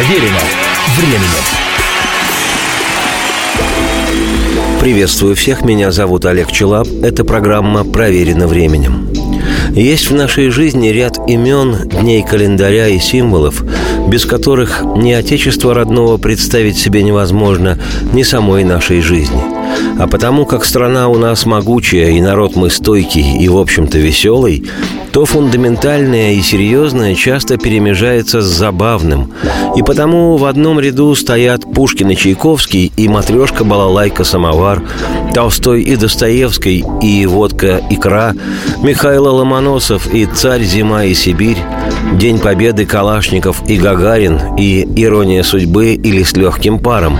Проверено временем. Приветствую всех, меня зовут Олег Челап. Это программа «Проверено временем». Есть в нашей жизни ряд имен, дней календаря и символов, без которых ни Отечество родного представить себе невозможно, ни самой нашей жизни. А потому как страна у нас могучая и народ мы стойкий и, в общем-то, веселый, то фундаментальное и серьезное часто перемежается с забавным. И потому в одном ряду стоят Пушкин и Чайковский и матрешка Балалайка Самовар, Толстой и Достоевский и водка Икра, Михаил Ломоносов и Царь Зима и Сибирь, День Победы Калашников и Гагарин и Ирония судьбы или с легким паром.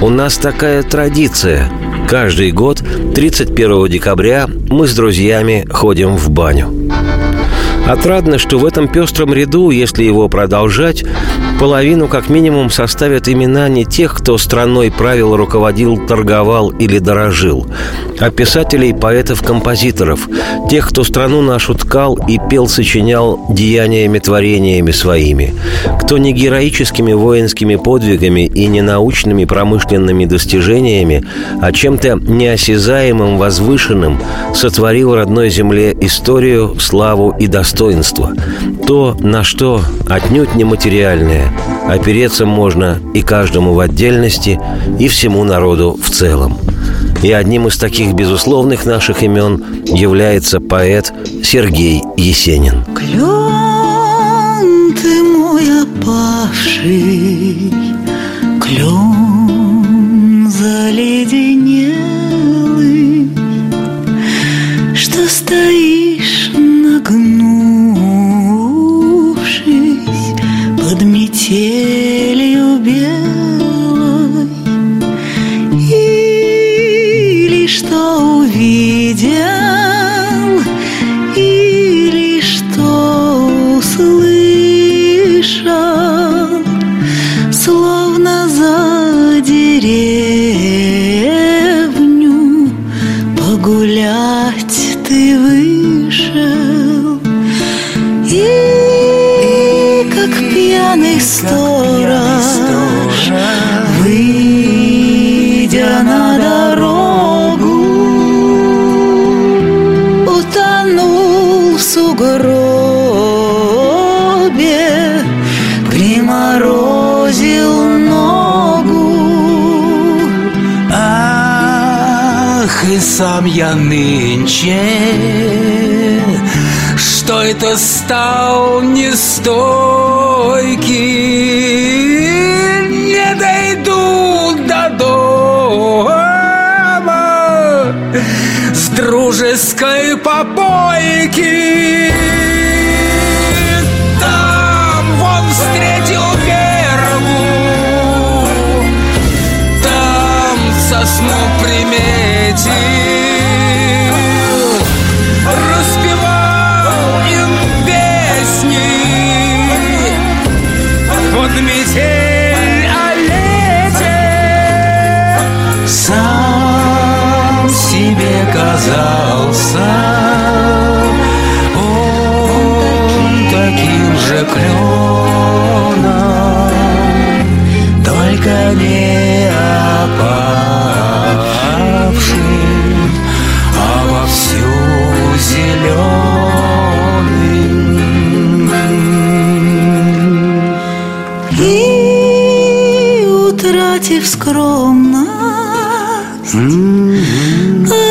У нас такая традиция. Каждый год 31 декабря мы с друзьями ходим в баню. Отрадно, что в этом пестром ряду, если его продолжать, половину как минимум составят имена не тех, кто страной правил, руководил, торговал или дорожил, а писателей, поэтов, композиторов, тех, кто страну нашу ткал и пел, сочинял деяниями, творениями своими, кто не героическими воинскими подвигами и не научными промышленными достижениями, а чем-то неосязаемым, возвышенным сотворил родной земле историю, славу и достоинство. То, на что отнюдь нематериальное, опереться можно и каждому в отдельности, и всему народу в целом. И одним из таких безусловных наших имен является поэт Сергей Есенин. Клен ты мой опавший, клен заледенелый, что стоишь на метелью белой сторож, выйдя на дорогу, утонул в сугробе, приморозил ногу. Ах, и сам я нынче что это стал нестойкий дружеской попойки утратив скромность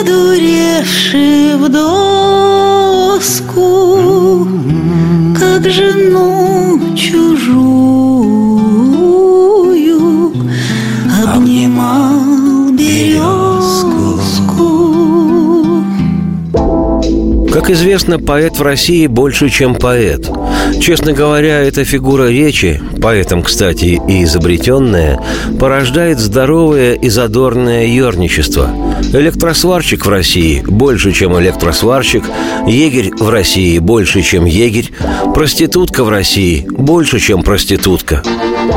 Одуревший в доску Как жену чужую Обнимал березку Как известно, поэт в России больше, чем поэт. Честно говоря, эта фигура речи, поэтом, кстати, и изобретенная, порождает здоровое и задорное ерничество. Электросварщик в России больше, чем электросварщик, егерь в России больше, чем егерь, проститутка в России больше, чем проститутка.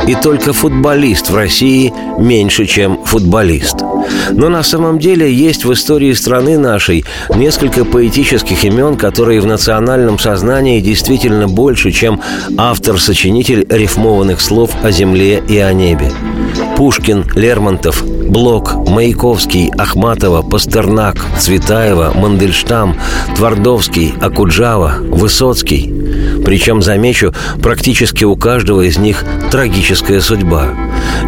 И только футболист в России меньше, чем футболист – Но на самом деле есть в истории страны нашей несколько поэтических имен, которые в национальном сознании действительно больше, чем автор-сочинитель рифмованных слов о земле и о небе. Пушкин, Лермонтов, Блок, Маяковский, Ахматова, Пастернак, Цветаева, Мандельштам, Твардовский, Акуджава, Высоцкий. Причем, замечу, практически у каждого из них трагическая судьба.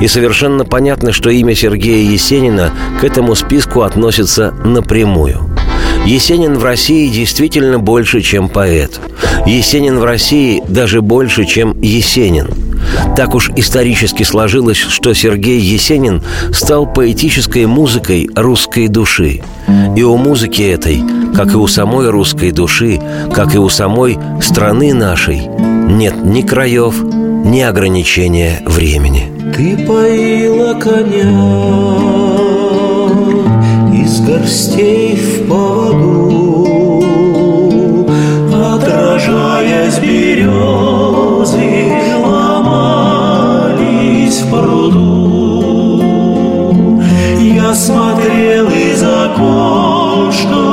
И совершенно понятно, что имя Сергея Есенина к этому списку относится напрямую. Есенин в России действительно больше, чем поэт. Есенин в России даже больше, чем Есенин – так уж исторически сложилось, что Сергей Есенин стал поэтической музыкой русской души. И у музыки этой, как и у самой русской души, как и у самой страны нашей, нет ни краев, ни ограничения времени. Ты поила коня из горстей в поводу, отражаясь березы Cristo.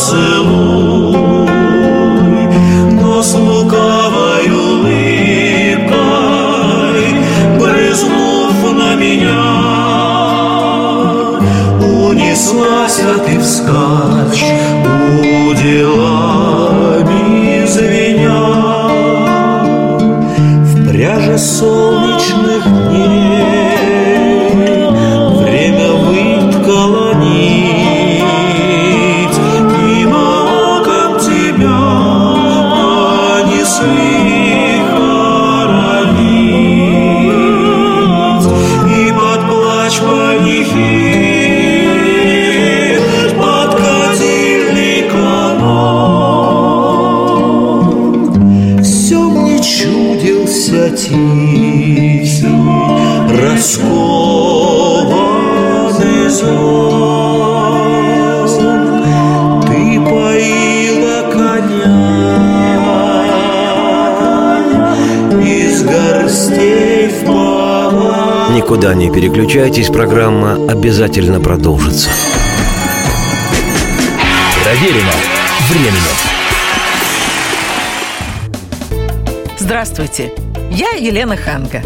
seu Никуда не переключайтесь, программа обязательно продолжится. Проверено временем. Здравствуйте, я Елена Ханга.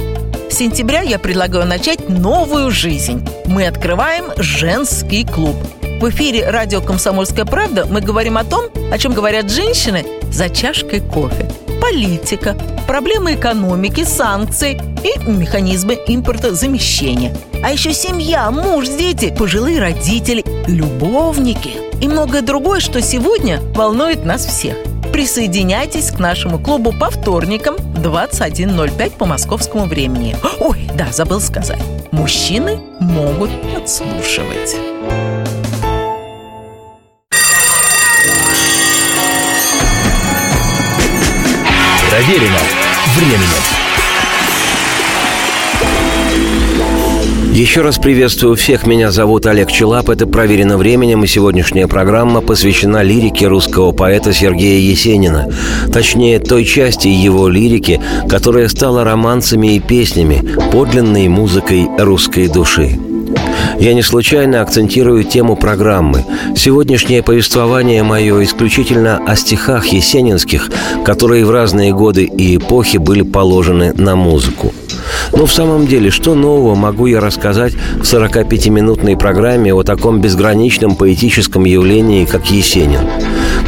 С сентября я предлагаю начать новую жизнь. Мы открываем женский клуб. В эфире радио «Комсомольская правда» мы говорим о том, о чем говорят женщины за чашкой кофе. Политика, проблемы экономики, санкции и механизмы импортозамещения. А еще семья, муж, дети, пожилые родители, любовники и многое другое, что сегодня волнует нас всех. Присоединяйтесь к нашему клубу по вторникам 21.05 по московскому времени. Ой, да, забыл сказать. Мужчины могут подслушивать. Проверено временем. Еще раз приветствую всех. Меня зовут Олег Челап. Это «Проверено временем» и сегодняшняя программа посвящена лирике русского поэта Сергея Есенина. Точнее, той части его лирики, которая стала романсами и песнями, подлинной музыкой русской души. Я не случайно акцентирую тему программы. Сегодняшнее повествование мое исключительно о стихах есенинских, которые в разные годы и эпохи были положены на музыку. Но в самом деле, что нового могу я рассказать в 45-минутной программе о таком безграничном поэтическом явлении, как Есенин?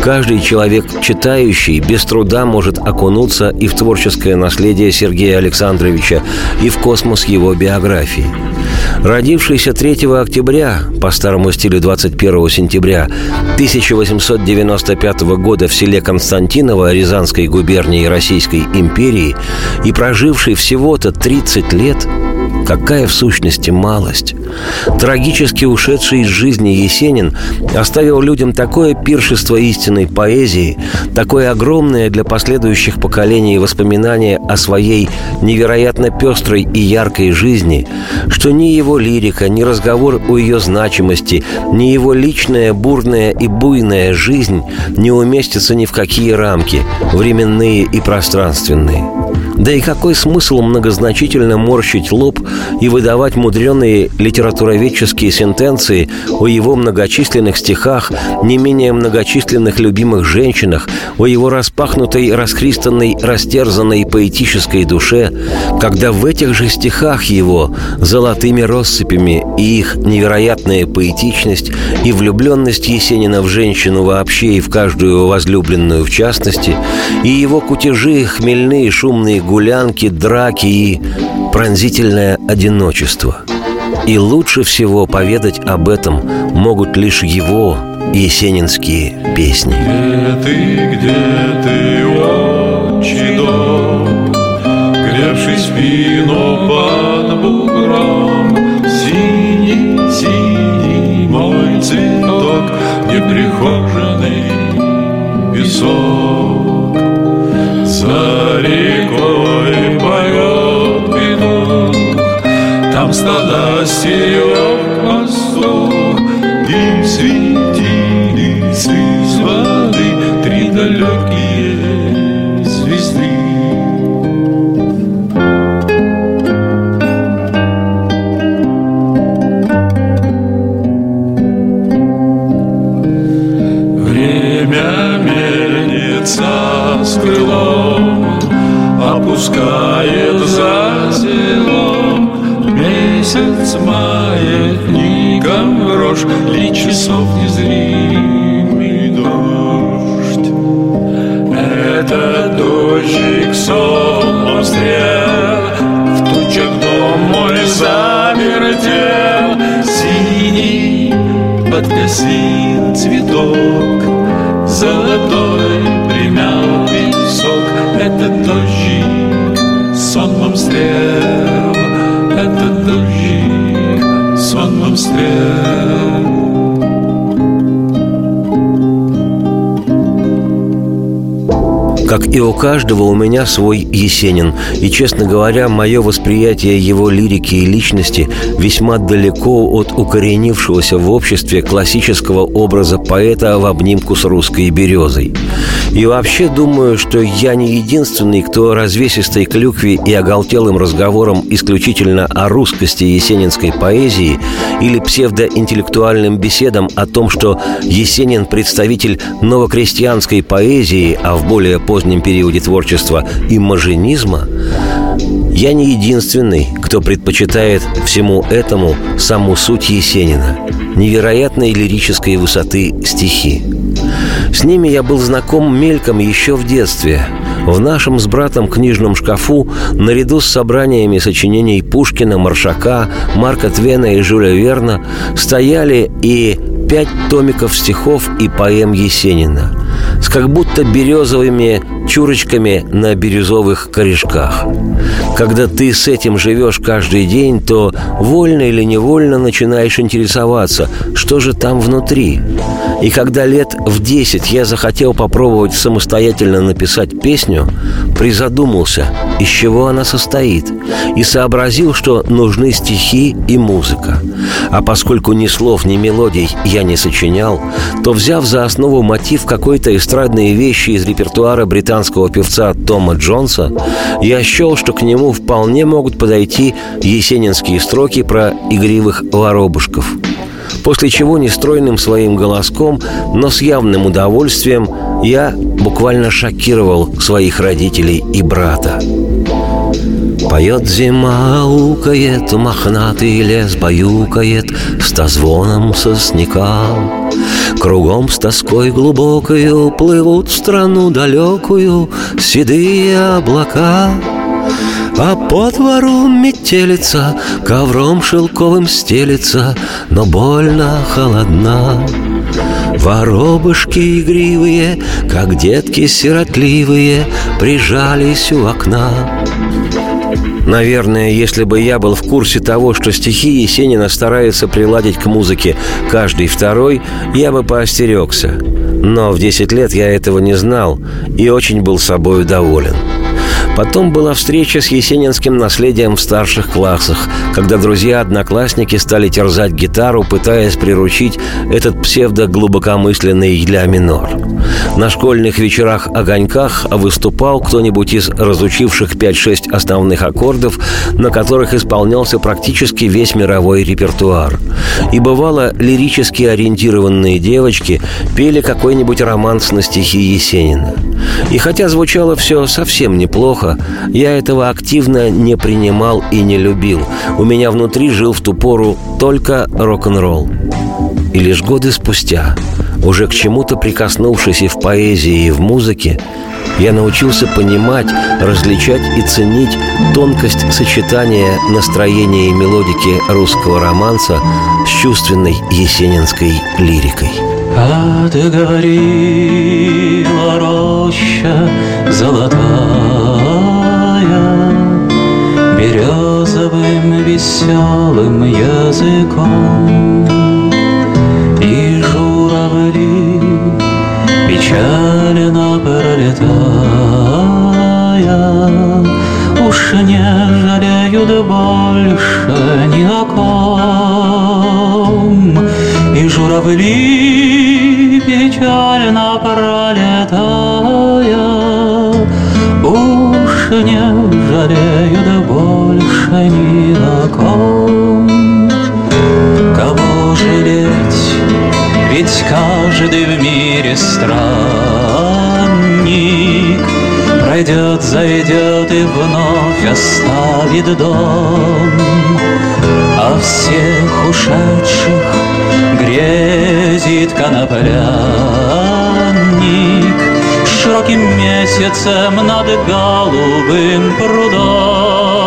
Каждый человек, читающий, без труда может окунуться и в творческое наследие Сергея Александровича, и в космос его биографии. Родившийся 3 октября, по старому стилю 21 сентября 1895 года в селе Константиново Рязанской губернии Российской империи и проживший всего-то 30 лет, Какая в сущности малость? Трагически ушедший из жизни Есенин оставил людям такое пиршество истинной поэзии, такое огромное для последующих поколений воспоминание о своей невероятно пестрой и яркой жизни, что ни его лирика, ни разговор о ее значимости, ни его личная бурная и буйная жизнь не уместятся ни в какие рамки, временные и пространственные. Да и какой смысл многозначительно морщить лоб и выдавать мудреные литературоведческие сентенции о его многочисленных стихах, не менее многочисленных любимых женщинах, о его распахнутой, расхристанной, растерзанной поэтической душе, когда в этих же стихах его золотыми россыпями и их невероятная поэтичность и влюбленность Есенина в женщину вообще и в каждую возлюбленную в частности, и его кутежи, хмельные шумные гулянки, драки и пронзительное одиночество. И лучше всего поведать об этом могут лишь его есенинские песни. Где ты, где ты, отчий дом, Гревший спину под бугром, Синий, синий мой цветок, Неприхоженный песок. За рекой поет петух, Там стада стерег пастух, Им светились Опускает за селом. Месяц маятником рожь Ли часов незримый дождь. Это дождик сон стрел В тучах дом мой завертел Синий подкосил цветок Золотой примял песок Это дождик Só não Как и у каждого, у меня свой Есенин. И, честно говоря, мое восприятие его лирики и личности весьма далеко от укоренившегося в обществе классического образа поэта в обнимку с русской березой. И вообще думаю, что я не единственный, кто развесистой клюкве и оголтелым разговором исключительно о русскости есенинской поэзии или псевдоинтеллектуальным беседам о том, что Есенин – представитель новокрестьянской поэзии, а в более позднем периоде творчества и маженизма, я не единственный, кто предпочитает всему этому саму суть Есенина – невероятной лирической высоты стихи. С ними я был знаком мельком еще в детстве. В нашем с братом книжном шкафу, наряду с собраниями сочинений Пушкина, Маршака, Марка Твена и Жюля Верна, стояли и пять томиков стихов и поэм Есенина с как будто березовыми чурочками на бирюзовых корешках. Когда ты с этим живешь каждый день, то вольно или невольно начинаешь интересоваться, что же там внутри. И когда лет в десять я захотел попробовать самостоятельно написать песню, призадумался, из чего она состоит, и сообразил, что нужны стихи и музыка. А поскольку ни слов, ни мелодий я не сочинял, то, взяв за основу мотив какой-то эстрадные вещи из репертуара британского певца Тома Джонса, я счел, что к нему вполне могут подойти есенинские строки про игривых воробушков. После чего нестройным своим голоском, но с явным удовольствием, я буквально шокировал своих родителей и брата. Поет зима, аукает, мохнатый лес баюкает Стозвоном сосняка. Кругом с тоской глубокою Плывут в страну далекую Седые облака. А по двору метелица, ковром шелковым стелится, Но больно холодна. Воробушки игривые, как детки сиротливые, Прижались у окна. Наверное, если бы я был в курсе того, что стихи Есенина старается приладить к музыке каждый второй, я бы поостерегся. Но в 10 лет я этого не знал и очень был собою доволен. Потом была встреча с есенинским наследием в старших классах, когда друзья-одноклассники стали терзать гитару, пытаясь приручить этот псевдо-глубокомысленный ля минор. На школьных вечерах-огоньках выступал кто-нибудь из разучивших 5-6 основных аккордов, на которых исполнялся практически весь мировой репертуар. И бывало, лирически ориентированные девочки пели какой-нибудь романс на стихи Есенина. И хотя звучало все совсем неплохо, я этого активно не принимал и не любил. У меня внутри жил в ту пору только рок-н-ролл. И лишь годы спустя, уже к чему-то прикоснувшись и в поэзии, и в музыке, я научился понимать, различать и ценить тонкость сочетания настроения и мелодики русского романса с чувственной есенинской лирикой. Отговорила роща золотая. Березовым веселым языком И журавли печально пролетая. Уж не жалеют больше ни о ком. И журавли печально пролетая Уж не жалеют больше ни о ком. Кого жалеть, ведь каждый в мире странник. Пройдет, зайдет и вновь оставит дом. А всех ушедших грезит конопляник Широким месяцем над голубым прудом.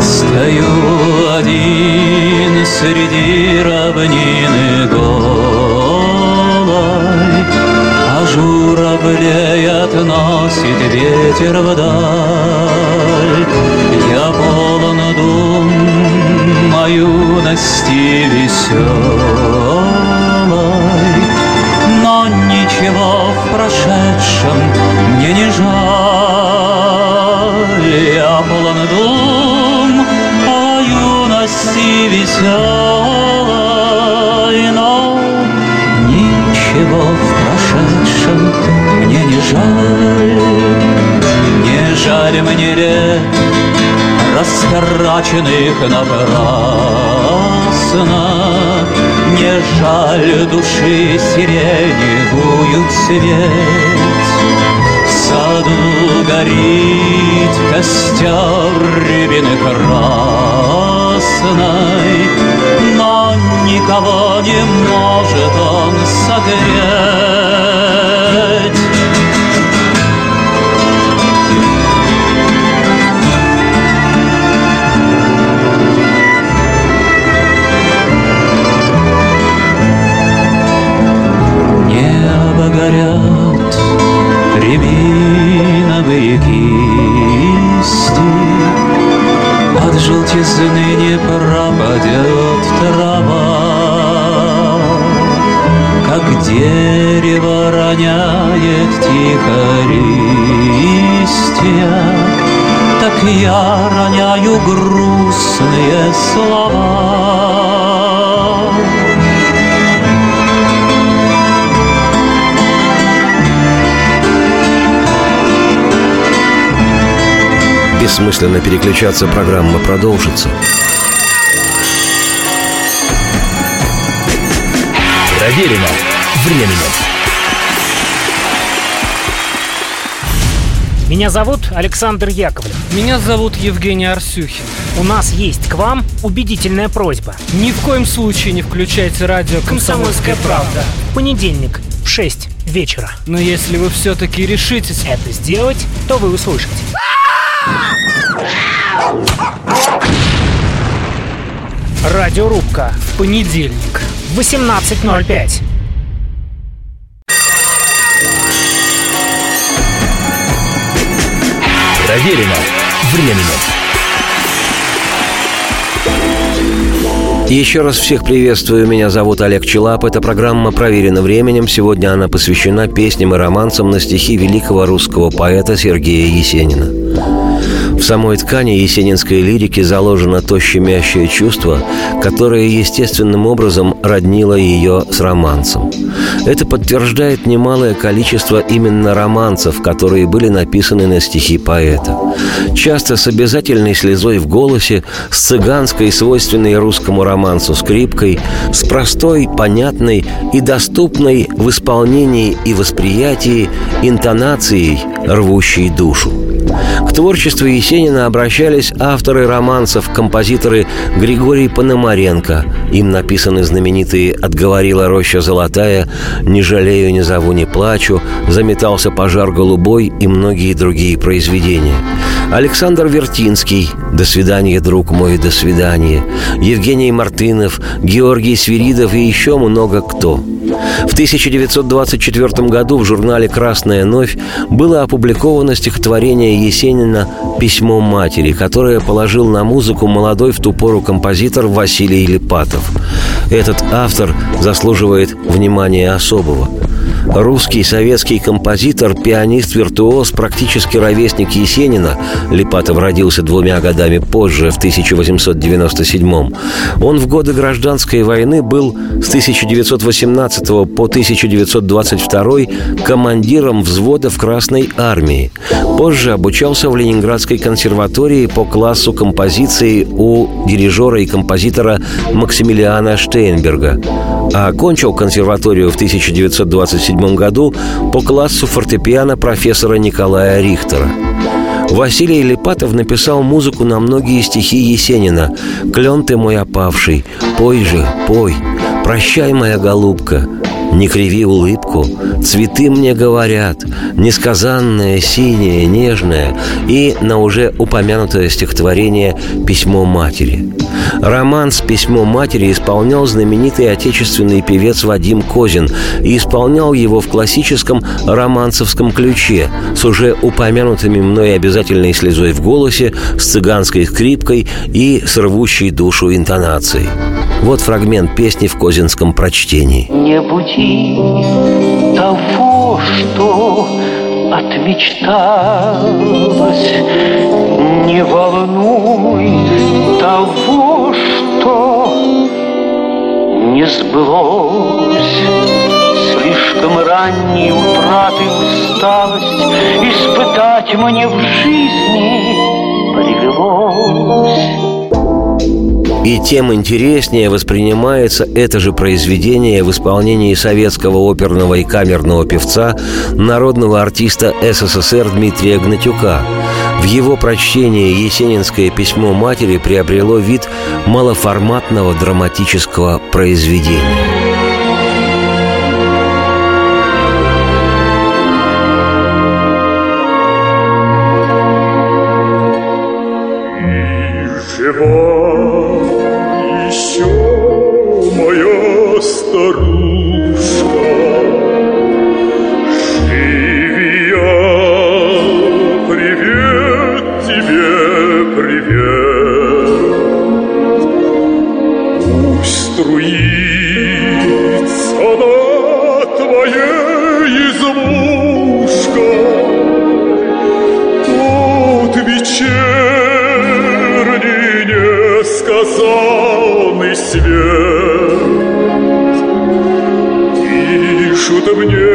Стою один среди равнины голой, А журавлей относит ветер вдаль. Я полон дум о юности веселой, Но ничего в прошедшем мне не жаль. Я полон дум о юности веселой, лет, растраченных напрасно, Не жаль души сирени буют свет. В саду горит костер рябины красной, Но никого не может он согреть. Горят рябиновые кисти, От желтизны не пропадет трава, Как дерево роняет тихо листья, Так я роняю грустные слова. Бессмысленно переключаться, программа продолжится. Проверено временем. Меня зовут Александр Яковлев. Меня зовут Евгений Арсюхин. У нас есть к вам убедительная просьба. Ни в коем случае не включайте радио «Комсомольская правда». В понедельник в 6 вечера. Но если вы все-таки решитесь... Это сделать, то вы услышите. Радиорубка. Понедельник. В 18.05. Проверено временем. Еще раз всех приветствую. Меня зовут Олег Челап. Эта программа проверена временем. Сегодня она посвящена песням и романсам на стихи великого русского поэта Сергея Есенина. В самой ткани есенинской лирики заложено то щемящее чувство, которое естественным образом роднило ее с романсом. Это подтверждает немалое количество именно романсов, которые были написаны на стихи поэта. Часто с обязательной слезой в голосе, с цыганской, свойственной русскому романсу скрипкой, с простой, понятной и доступной в исполнении и восприятии интонацией, рвущей душу. К творчеству Есенина обращались авторы романсов, композиторы Григорий Пономаренко. Им написаны знаменитые «Отговорила роща золотая», «Не жалею, не зову, не плачу», «Заметался пожар голубой» и многие другие произведения. Александр Вертинский «До свидания, друг мой, до свидания», Евгений Мартынов, Георгий Свиридов и еще много кто. В 1924 году в журнале «Красная новь» было опубликовано стихотворение Есенина «Письмо матери», которое положил на музыку молодой в ту пору композитор Василий Липатов. Этот автор заслуживает внимания особого. Русский советский композитор, пианист, виртуоз, практически ровесник Есенина, Липатов родился двумя годами позже, в 1897 Он в годы гражданской войны был с 1918 по 1922 командиром взвода в Красной армии. Позже обучался в Ленинградской консерватории по классу композиции у дирижера и композитора Максимилиана Штейнберга. А окончил консерваторию в 1927 году по классу фортепиано профессора Николая Рихтера. Василий Липатов написал музыку на многие стихи Есенина «Клен ты мой опавший», «Пой же, пой», «Прощай, моя голубка», не криви улыбку, цветы мне говорят, несказанное, синее, нежное и на уже упомянутое стихотворение «Письмо матери». Романс «Письмо матери» исполнял знаменитый отечественный певец Вадим Козин и исполнял его в классическом романсовском ключе с уже упомянутыми мной обязательной слезой в голосе, с цыганской скрипкой и с рвущей душу интонацией. Вот фрагмент песни в козинском прочтении. Не буди того, что отмечталось, не волнуй того, что не сбылось. Слишком ранней утраты усталость Испытать мне в жизни привелось. И тем интереснее воспринимается это же произведение в исполнении советского оперного и камерного певца, народного артиста СССР Дмитрия Гнатюка. В его прочтении «Есенинское письмо матери» приобрело вид малоформатного драматического произведения. Вечер.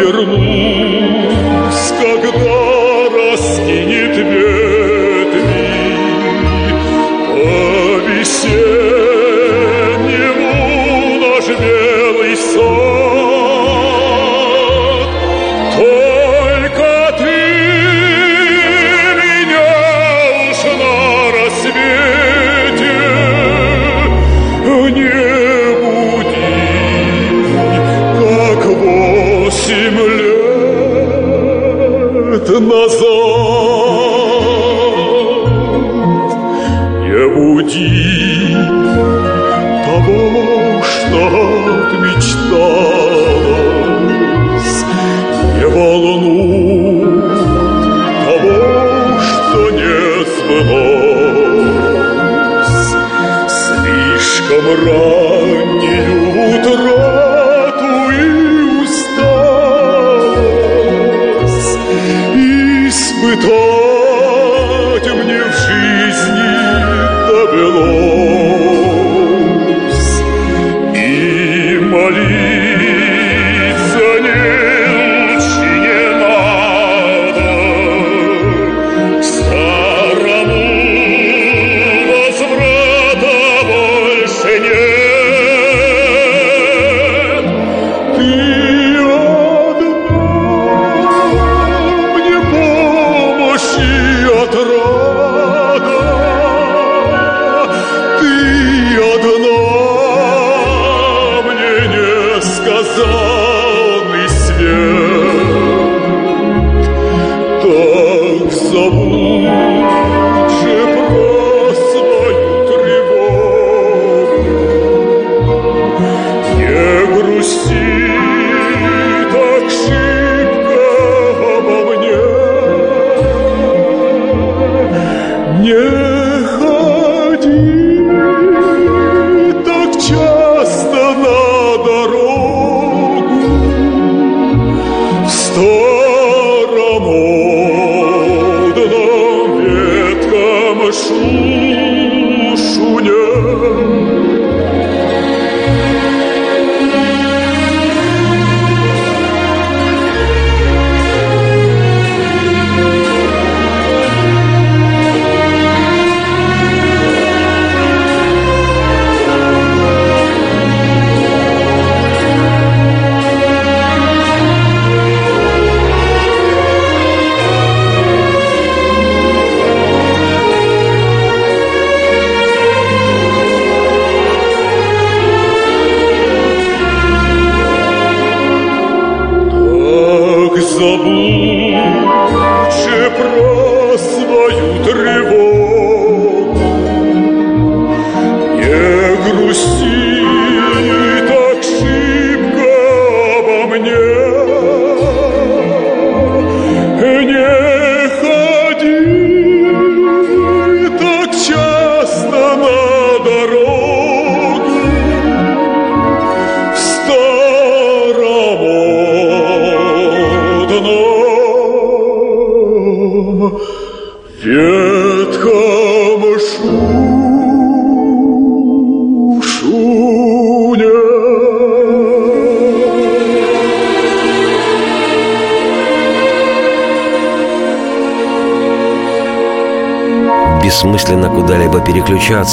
вернусь,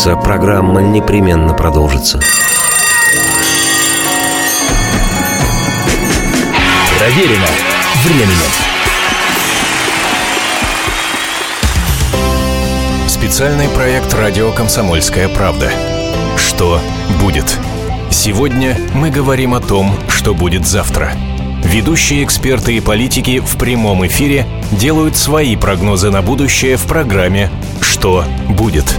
Переключаться, программа непременно продолжится. Проверено временем. Специальный проект «Радио Комсомольская правда». Что будет? Сегодня мы говорим о том, что будет завтра. Ведущие эксперты и политики в прямом эфире делают свои прогнозы на будущее в программе «Что будет?».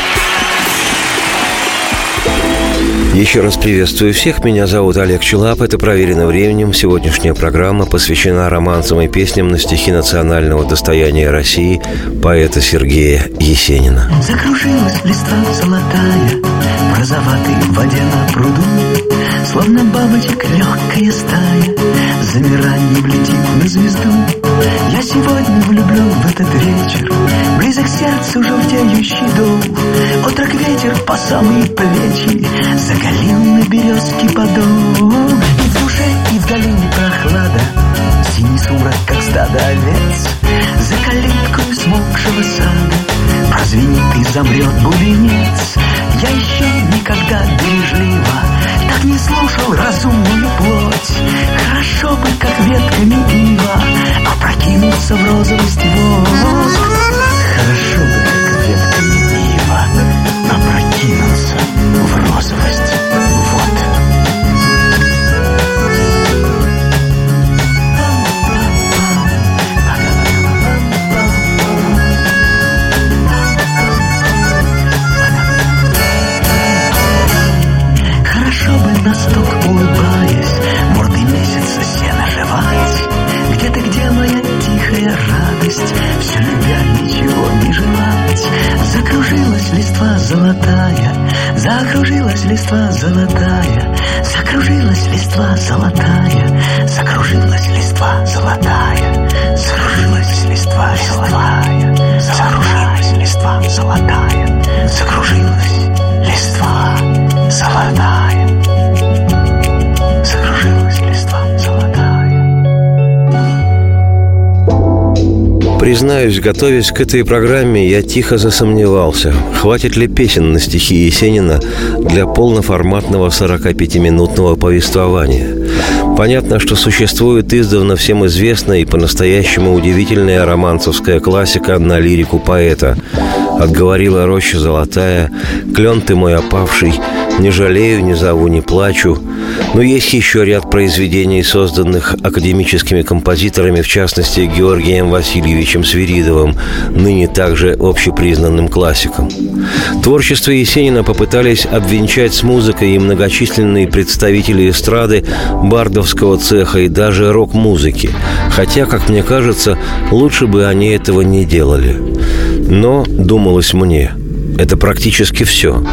Еще раз приветствую всех. Меня зовут Олег Челап. Это «Проверено временем». Сегодняшняя программа посвящена романсам и песням на стихи национального достояния России поэта Сергея Есенина. Закружилась листва золотая В розоватой воде на пруду Словно бабочек легкая стая. Замиранием летит на звезду. Я сегодня влюблен в этот вечер. Близок сердцу желтеющий дом Отрок ветер по самые плечи. Заголил на березке подол И в душе, и в долине прохлада. Синий сумрак, как стадо овец За калиткой смолкшего сада. Прозвенит и замрет бубенец Я еще никогда бережливо Так не слушал разумную плоть. Хорошо бы, как ветками ива Опрокинуться в розовость вот Хорошо бы, как ветками ива Опрокинуться в розовость Закружилась листва золотая Закружилась листва золотая Закружилась листва золотая Закружилась листва золотая Закружилась листва золотая Закружилась листва золотая. Закружилась Признаюсь, готовясь к этой программе, я тихо засомневался, хватит ли песен на стихи Есенина для полноформатного 45-минутного повествования. Понятно, что существует издавна всем известная и по-настоящему удивительная романцевская классика на лирику поэта. «Отговорила роща золотая, клен ты мой опавший, не жалею, не зову, не плачу». Но есть еще ряд произведений, созданных академическими композиторами, в частности, Георгием Васильевичем Свиридовым, ныне также общепризнанным классиком. Творчество Есенина попытались обвенчать с музыкой и многочисленные представители эстрады, бардовского цеха и даже рок-музыки. Хотя, как мне кажется, лучше бы они этого не делали. Но, думалось мне, это практически все.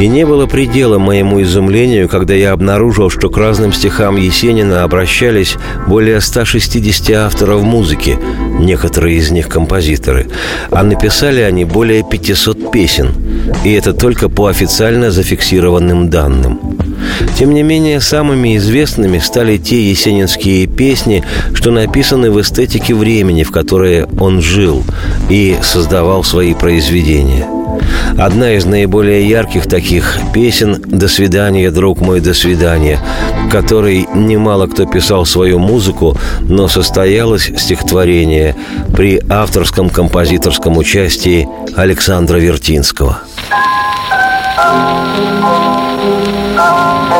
И не было предела моему изумлению, когда я обнаружил, что к разным стихам Есенина обращались более 160 авторов музыки, некоторые из них композиторы, а написали они более 500 песен, и это только по официально зафиксированным данным. Тем не менее, самыми известными стали те есенинские песни, что написаны в эстетике времени, в которое он жил и создавал свои произведения – Одна из наиболее ярких таких песен «До свидания, друг мой, до свидания», которой немало кто писал свою музыку, но состоялось стихотворение при авторском композиторском участии Александра Вертинского. Oh.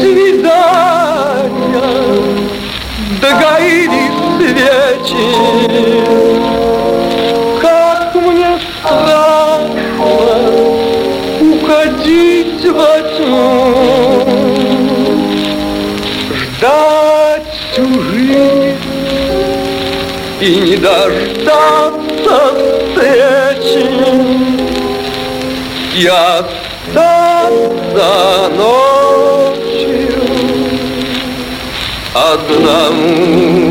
Свидания, догорели свечи, как мне страшно уходить во тьму, ждать всю жизнь и не дождаться встречи. И Adam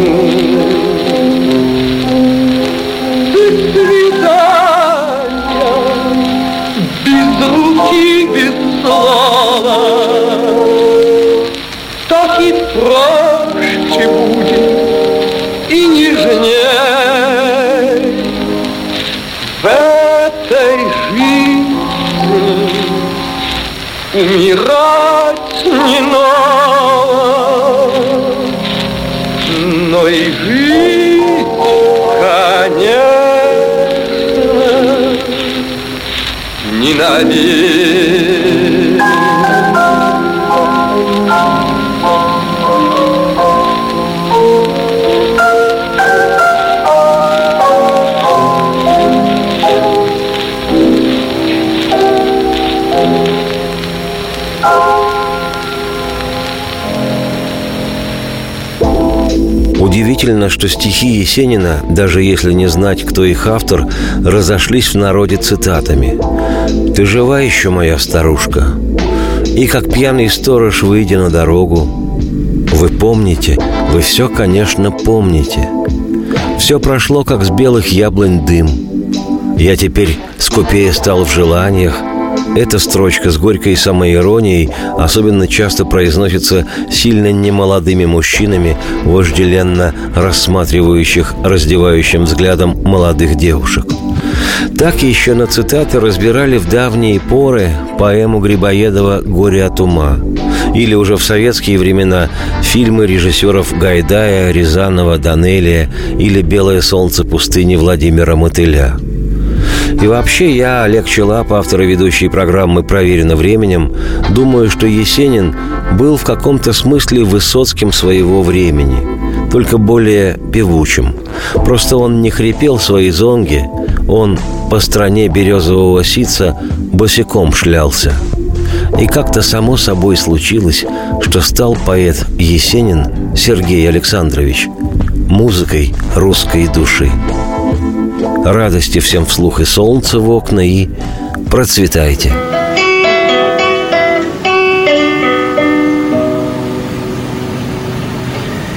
Удивительно, что стихи Есенина, даже если не знать, кто их автор, разошлись в народе цитатами. «Ты жива еще, моя старушка?» И как пьяный сторож, выйдя на дорогу, Вы помните, вы все, конечно, помните. Все прошло, как с белых яблонь дым. Я теперь скупее стал в желаниях, эта строчка с горькой самоиронией особенно часто произносится сильно немолодыми мужчинами, вожделенно рассматривающих раздевающим взглядом молодых девушек. Так еще на цитаты разбирали в давние поры поэму Грибоедова «Горе от ума» или уже в советские времена фильмы режиссеров Гайдая, Рязанова, Данелия или «Белое солнце пустыни» Владимира Мотыля – и вообще я, Олег Челап, автор и ведущий программы «Проверено временем», думаю, что Есенин был в каком-то смысле Высоцким своего времени, только более певучим. Просто он не хрипел свои зонги, он по стране березового сица босиком шлялся. И как-то само собой случилось, что стал поэт Есенин Сергей Александрович музыкой русской души радости всем вслух и солнце в окна, и процветайте.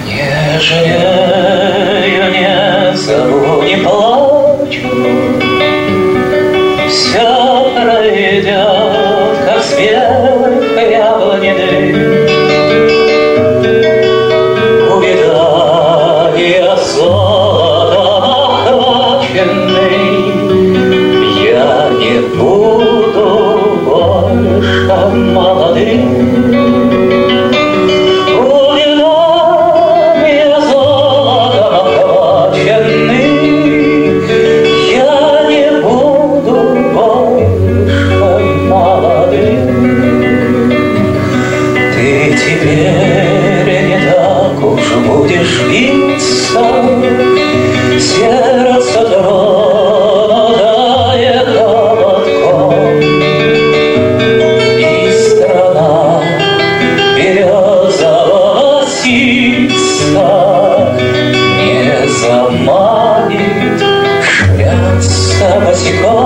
Не березового сица Не заманит шляться босиком.